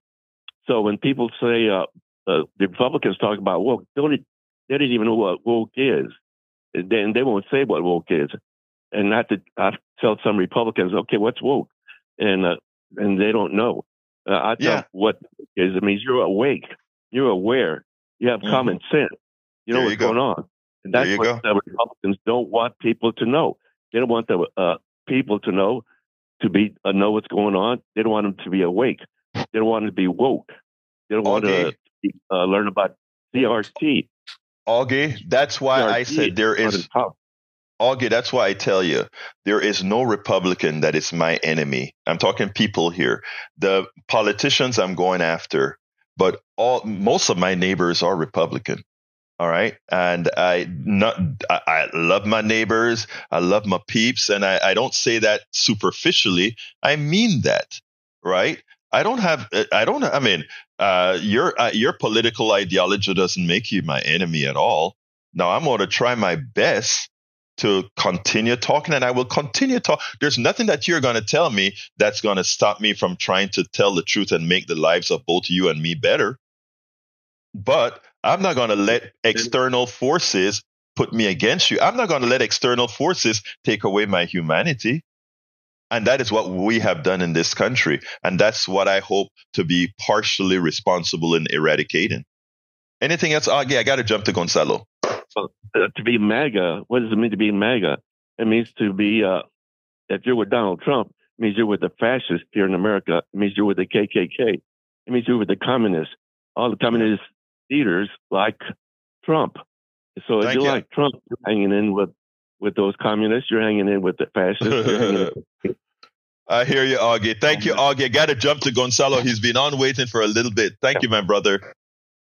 so when people say uh, uh, the Republicans talk about woke, they don't, they don't even know what woke is then they won't say what woke is. And not to I tell some Republicans, okay, what's woke? And uh, and they don't know. Uh, I tell yeah. what is it means you're awake, you're aware, you have mm-hmm. common sense, you know there what's you going on. And that's what go. the Republicans don't want people to know. They don't want the uh, people to know to be uh, know what's going on. They don't want them to be awake. They don't want them to be woke. They don't want okay. to uh, learn about CRT. Augie, that's why I said there is. Augie, that's why I tell you there is no Republican that is my enemy. I'm talking people here. The politicians I'm going after, but all most of my neighbors are Republican. All right, and I not I, I love my neighbors. I love my peeps, and I, I don't say that superficially. I mean that, right? I don't have. I don't. I mean, uh, your uh, your political ideology doesn't make you my enemy at all. Now I'm going to try my best to continue talking, and I will continue talk. There's nothing that you're going to tell me that's going to stop me from trying to tell the truth and make the lives of both you and me better. But I'm not going to let external forces put me against you. I'm not going to let external forces take away my humanity. And that is what we have done in this country. And that's what I hope to be partially responsible in eradicating. Anything else? Oh, yeah, I got to jump to Gonzalo. Well, uh, to be MAGA, what does it mean to be MAGA? It means to be, uh, if you're with Donald Trump, it means you're with the fascists here in America. It means you're with the KKK. It means you're with the communists. All the communist leaders like Trump. So if Thank you, you like Trump, you're hanging in with with those communists. You're hanging in with the fascists. I hear you, Augie. Thank you, Augie. Got to jump to Gonzalo. He's been on waiting for a little bit. Thank you, my brother.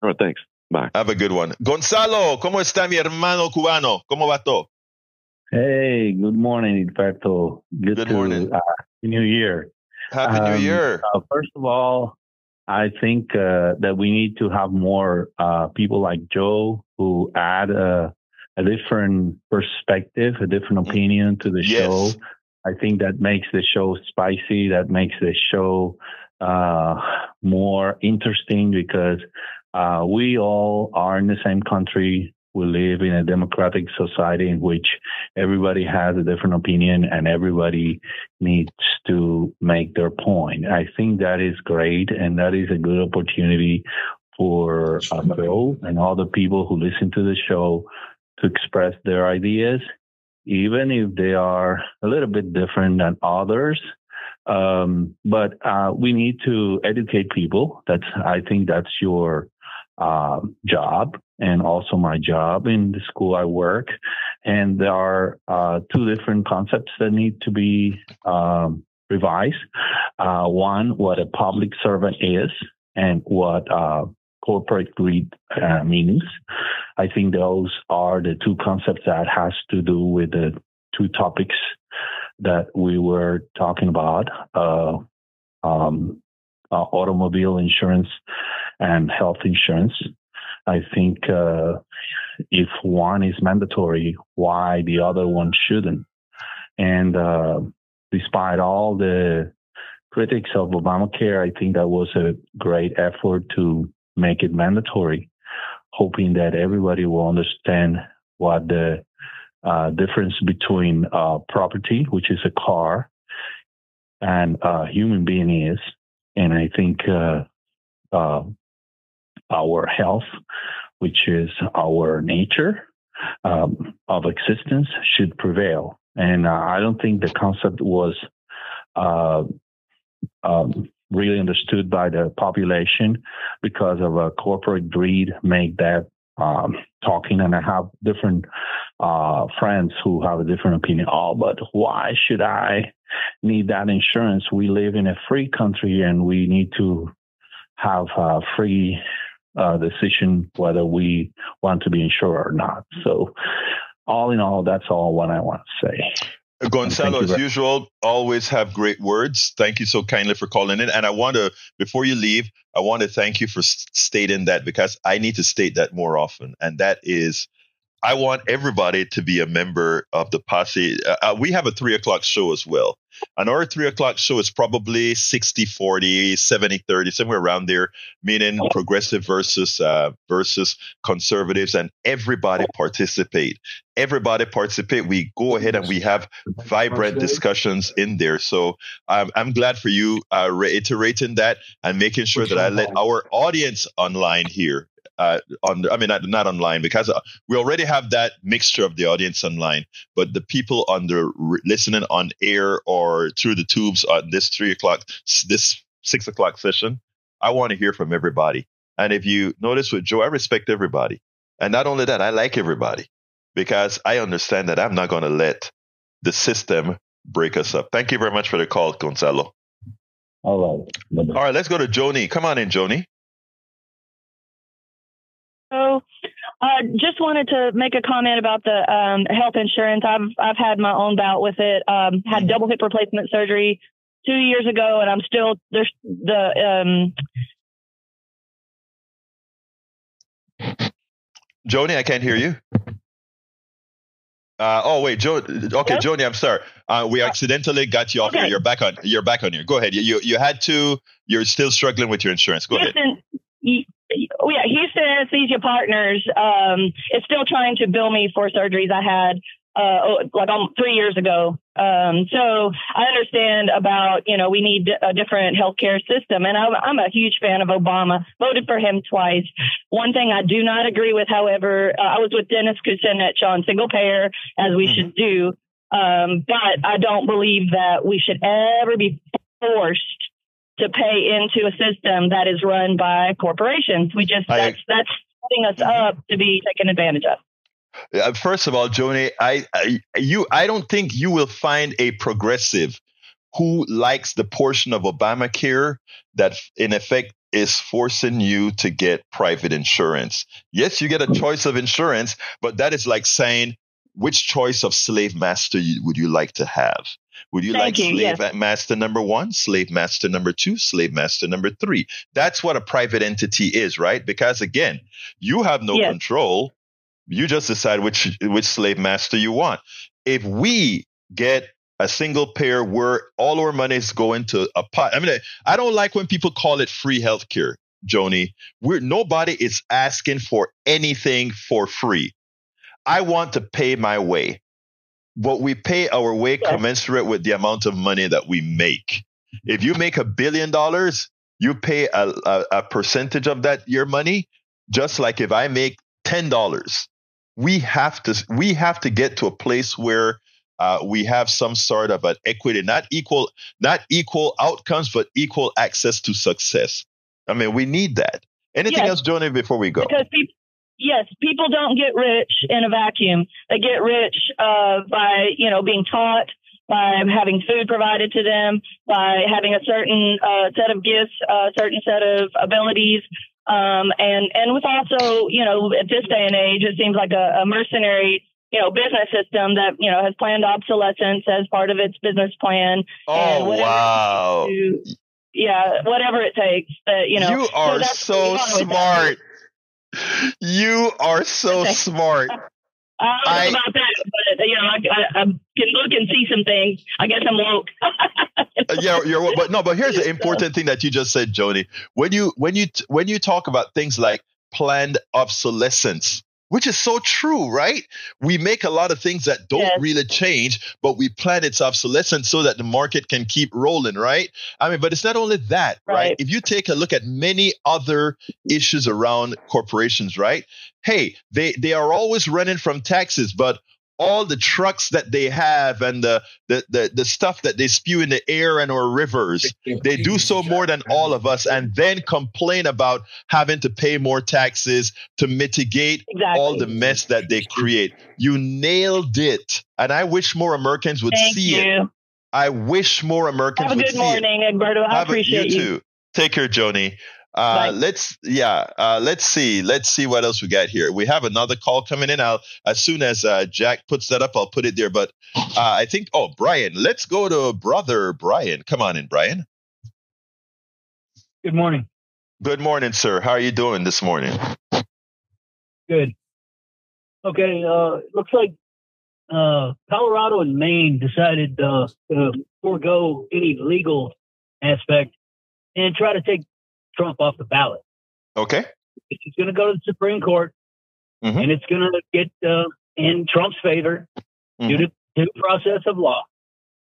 All right, thanks. Bye. Have a good one. Gonzalo, ¿cómo está mi hermano cubano? ¿Cómo va todo? Hey, good morning, Egberto. Good, good to, morning. Uh, New Year. Happy um, New Year. Uh, first of all, I think uh, that we need to have more uh, people like Joe who add uh, a different perspective, a different mm. opinion to the yes. show. I think that makes the show spicy. That makes the show uh, more interesting because uh, we all are in the same country. We live in a democratic society in which everybody has a different opinion and everybody needs to make their point. I think that is great and that is a good opportunity for Joe and all the people who listen to the show to express their ideas, even if they are a little bit different than others. Um, but uh, we need to educate people. That's I think that's your uh, job and also my job in the school I work. And there are uh, two different concepts that need to be um, revise. Uh, one, what a public servant is and what uh, corporate greed uh, means. I think those are the two concepts that has to do with the two topics that we were talking about. Uh, um, uh, automobile insurance and health insurance. I think uh, if one is mandatory, why the other one shouldn't? And uh, despite all the critics of Obamacare, I think that was a great effort to make it mandatory, hoping that everybody will understand what the uh, difference between uh, property, which is a car, and a human being is. And I think uh, uh, our health, which is our nature um, of existence, should prevail. And uh, I don't think the concept was uh, um, really understood by the population because of a corporate greed make that um, talking and I have different uh, friends who have a different opinion. Oh, but why should I need that insurance? We live in a free country and we need to have a free uh, decision whether we want to be insured or not. So, all in all, that's all what I want to say. Gonzalo, as usual, always have great words. Thank you so kindly for calling in. And I want to, before you leave, I want to thank you for stating that because I need to state that more often. And that is I want everybody to be a member of the posse. Uh, uh, we have a three o'clock show as well. And our three o'clock show is probably 60 40, 70 30, somewhere around there, meaning progressive versus uh, versus conservatives, and everybody participate. Everybody participate. We go ahead and we have vibrant discussions in there. So um, I'm glad for you uh, reiterating that and making sure that I let our audience online here uh, on I mean not, not online because uh, we already have that mixture of the audience online, but the people on the re- listening on air or through the tubes on this three o'clock this six o'clock session, I want to hear from everybody. And if you notice with Joe, I respect everybody, and not only that, I like everybody because I understand that I'm not going to let the system break us up. Thank you very much for the call, Gonzalo. All right. All right, let's go to Joni. Come on in, Joni. Uh, just wanted to make a comment about the um, health insurance. I've I've had my own bout with it. Um, had mm-hmm. double hip replacement surgery two years ago, and I'm still there's the. Um... Joni, I can't hear you. Uh, oh wait, Jo. Okay, Joni, I'm sorry. Uh, we uh, accidentally got you off okay. here. You're back on. You're back on here. Go ahead. You, you you had to. You're still struggling with your insurance. Go Listen, ahead oh yeah, Houston Anesthesia Partners um, is still trying to bill me for surgeries I had uh, oh, like um, three years ago. Um, so I understand about, you know, we need a different healthcare system. And I'm, I'm, a huge fan of Obama, voted for him twice. One thing I do not agree with, however, uh, I was with Dennis Kucinich on single payer, as we mm-hmm. should do. Um, but I don't believe that we should ever be forced to pay into a system that is run by corporations. We just that's I, that's setting us up to be taken advantage of. Uh, first of all, Joni, I, I you I don't think you will find a progressive who likes the portion of Obamacare that in effect is forcing you to get private insurance. Yes, you get a choice of insurance, but that is like saying which choice of slave master you, would you like to have? Would you Thank like you, slave yes. master number one, slave master number two, slave master number three? That's what a private entity is, right? Because again, you have no yes. control. You just decide which which slave master you want. If we get a single payer where all our money is going to a pot. I mean, I don't like when people call it free healthcare, Joni. We're nobody is asking for anything for free. I want to pay my way but we pay our way commensurate with the amount of money that we make. If you make a billion dollars, you pay a, a, a percentage of that your money, just like if I make ten dollars. We have to we have to get to a place where uh, we have some sort of an equity, not equal, not equal outcomes, but equal access to success. I mean, we need that. Anything yes. else, Joni, before we go? Because people, yes, people don't get rich in a vacuum. They get rich uh, by you know being taught by having food provided to them, by having a certain uh, set of gifts, a certain set of abilities. Um, and, and with also, you know, at this day and age, it seems like a, a mercenary you know, business system that, you know, has planned obsolescence as part of its business plan. Oh, wow. To, yeah, whatever it takes. But, you know, you are so, so smart. You are so smart. I don't know I, about that, but you know, I, I, I, can look and see some things. I guess I'm woke. Uh, yeah, you're. But no, but here's the important thing that you just said, Joni. When you when you when you talk about things like planned obsolescence, which is so true, right? We make a lot of things that don't yes. really change, but we plan its obsolescence so that the market can keep rolling, right? I mean, but it's not only that, right? right? If you take a look at many other issues around corporations, right? Hey, they, they are always running from taxes, but all the trucks that they have and the, the, the, the, stuff that they spew in the air and or rivers, they do so more than all of us and then complain about having to pay more taxes to mitigate exactly. all the mess that they create. You nailed it. And I wish more Americans would Thank see you. it. I wish more Americans Have would see morning, it. Egberto. I Have appreciate a, you. you. Too. Take care, Joni. Uh, let's yeah, uh, let's see, let's see what else we got here. We have another call coming in. I'll as soon as uh, Jack puts that up, I'll put it there. But uh, I think oh, Brian, let's go to brother Brian. Come on in, Brian. Good morning. Good morning, sir. How are you doing this morning? Good. Okay. Uh, looks like uh, Colorado and Maine decided to forego any legal aspect and try to take Trump off the ballot. Okay. It's going to go to the Supreme Court, mm-hmm. and it's going to get uh, in Trump's favor mm-hmm. due to due process of law.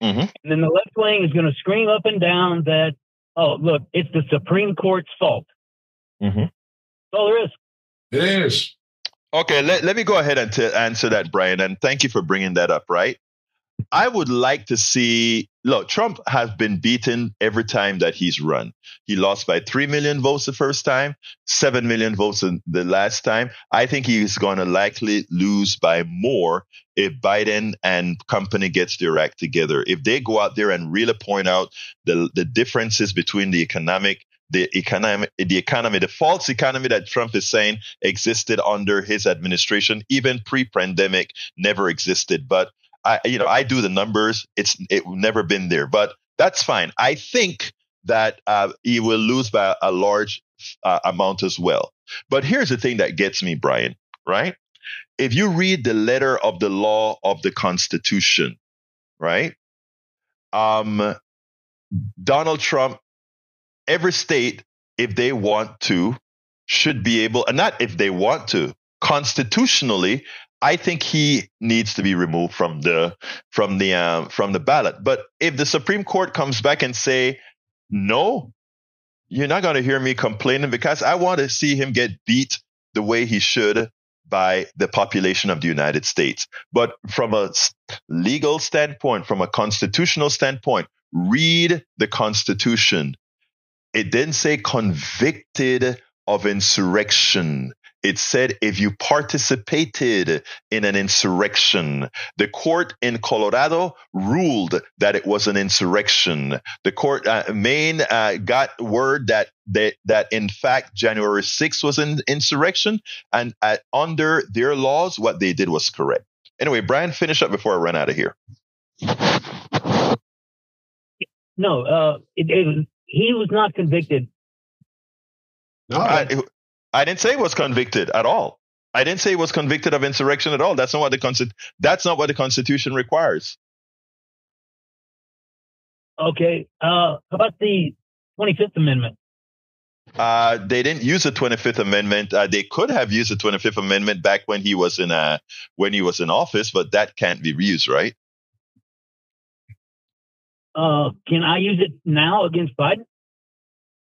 Mm-hmm. And then the left wing is going to scream up and down that, oh, look, it's the Supreme Court's fault. Mm-hmm. That's all there is. It is. Okay, let, let me go ahead and t- answer that, Brian. And thank you for bringing that up, right? I would like to see. Look, Trump has been beaten every time that he's run. He lost by 3 million votes the first time, 7 million votes the last time. I think he's going to likely lose by more if Biden and company gets their act together. If they go out there and really point out the, the differences between the economic the economy, the economy, the false economy that Trump is saying existed under his administration, even pre-pandemic, never existed. But I, you know, I do the numbers. It's it never been there, but that's fine. I think that uh, he will lose by a large uh, amount as well. But here's the thing that gets me, Brian. Right? If you read the letter of the law of the Constitution, right? Um, Donald Trump, every state, if they want to, should be able, and not if they want to, constitutionally, I think he needs to be removed from the from the uh, from the ballot. But if the Supreme Court comes back and say no, you're not going to hear me complaining because I want to see him get beat the way he should by the population of the United States. But from a legal standpoint, from a constitutional standpoint, read the Constitution. It didn't say convicted of insurrection. It said if you participated in an insurrection, the court in Colorado ruled that it was an insurrection. The court, uh, Maine, uh, got word that they, that in fact January 6th was an insurrection, and uh, under their laws, what they did was correct. Anyway, Brian, finish up before I run out of here. No, uh, it, it, he was not convicted. No, I, I didn't say he was convicted at all. I didn't say he was convicted of insurrection at all. That's not what the that's not what the Constitution requires. Okay. Uh, how about the 25th Amendment? Uh, they didn't use the 25th Amendment. Uh, they could have used the 25th Amendment back when he was in uh, when he was in office, but that can't be used, right? Uh, can I use it now against Biden?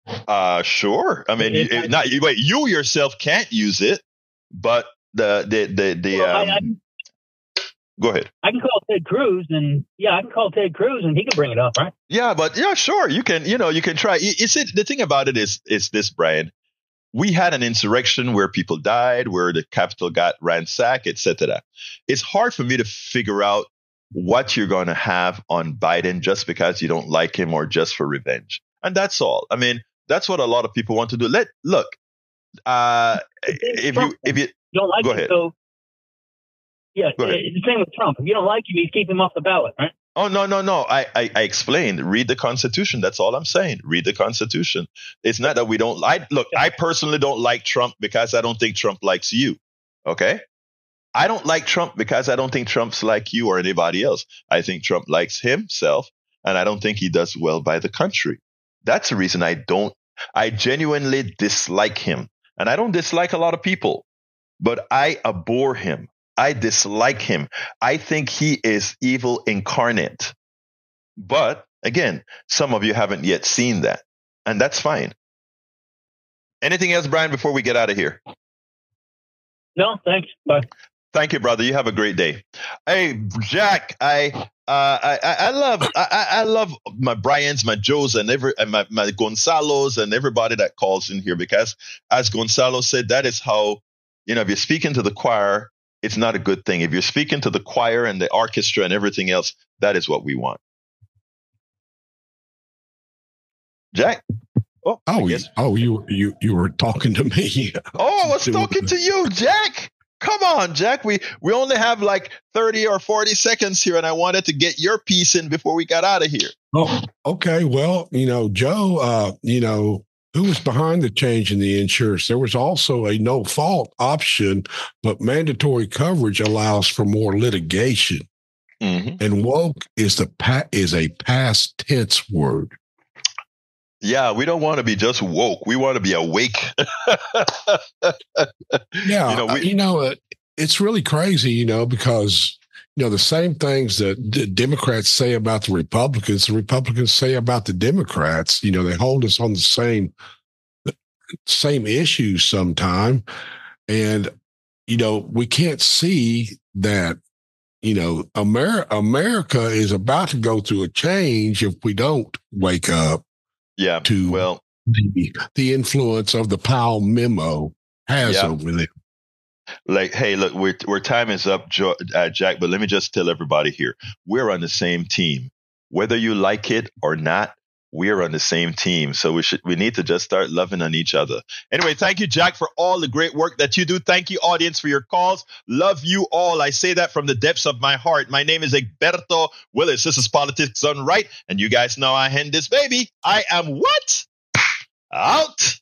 Uh, sure. I mean, you, not wait. You yourself can't use it, but the the the the. Well, um, I, I, go ahead. I can call Ted Cruz, and yeah, I can call Ted Cruz, and he can bring it up, right? Yeah, but yeah, sure. You can. You know, you can try. It's it. The thing about it is, is this, Brian. We had an insurrection where people died, where the Capitol got ransacked, etc. It's hard for me to figure out what you're going to have on Biden just because you don't like him or just for revenge. And that's all. I mean, that's what a lot of people want to do. Let look, uh, if you if you, you don't like go him, ahead. so yeah, Go ahead. it's the same with Trump. If you don't like him, you keep him off the ballot, right? Oh no no no! I, I I explained. Read the Constitution. That's all I'm saying. Read the Constitution. It's not that we don't. I look. I personally don't like Trump because I don't think Trump likes you. Okay. I don't like Trump because I don't think Trump's like you or anybody else. I think Trump likes himself, and I don't think he does well by the country. That's the reason I don't. I genuinely dislike him, and I don't dislike a lot of people, but I abhor him. I dislike him. I think he is evil incarnate. But again, some of you haven't yet seen that, and that's fine. Anything else, Brian, before we get out of here? No, thanks. Bye. Thank you, brother. You have a great day. Hey, Jack, I uh, I, I I love I, I love my Brian's, my Joes, and every and my my Gonzalos and everybody that calls in here because, as Gonzalo said, that is how you know if you're speaking to the choir, it's not a good thing. If you're speaking to the choir and the orchestra and everything else, that is what we want. Jack. Oh, I Oh, you, oh, you you you were talking to me. Oh, I was talking to you, Jack. Come on, Jack. We we only have like 30 or 40 seconds here, and I wanted to get your piece in before we got out of here. Oh, okay. Well, you know, Joe, uh, you know, who was behind the change in the insurance? There was also a no fault option, but mandatory coverage allows for more litigation. Mm-hmm. And woke is the pa- is a past tense word. Yeah, we don't want to be just woke. We want to be awake. Yeah, You know, we- you know, uh, it's really crazy, you know, because you know the same things that the Democrats say about the Republicans, the Republicans say about the Democrats. You know, they hold us on the same same issues sometime, and you know we can't see that. You know, America America is about to go through a change if we don't wake up yeah. to Well, the, the influence of the Powell memo has Yeah. over them. like, hey, look, we're, we're time is up, jo- uh, Jack. But let me just tell everybody here: we're on the same team, whether you like it or not. We're on the same team, so we should we need to just start loving on each other. Anyway, thank you, Jack, for all the great work that you do. Thank you, audience, for your calls. Love you all. I say that from the depths of my heart. My name is Egberto Willis. This is Politics Done Right, and you guys know I hand this baby. I am what? Out.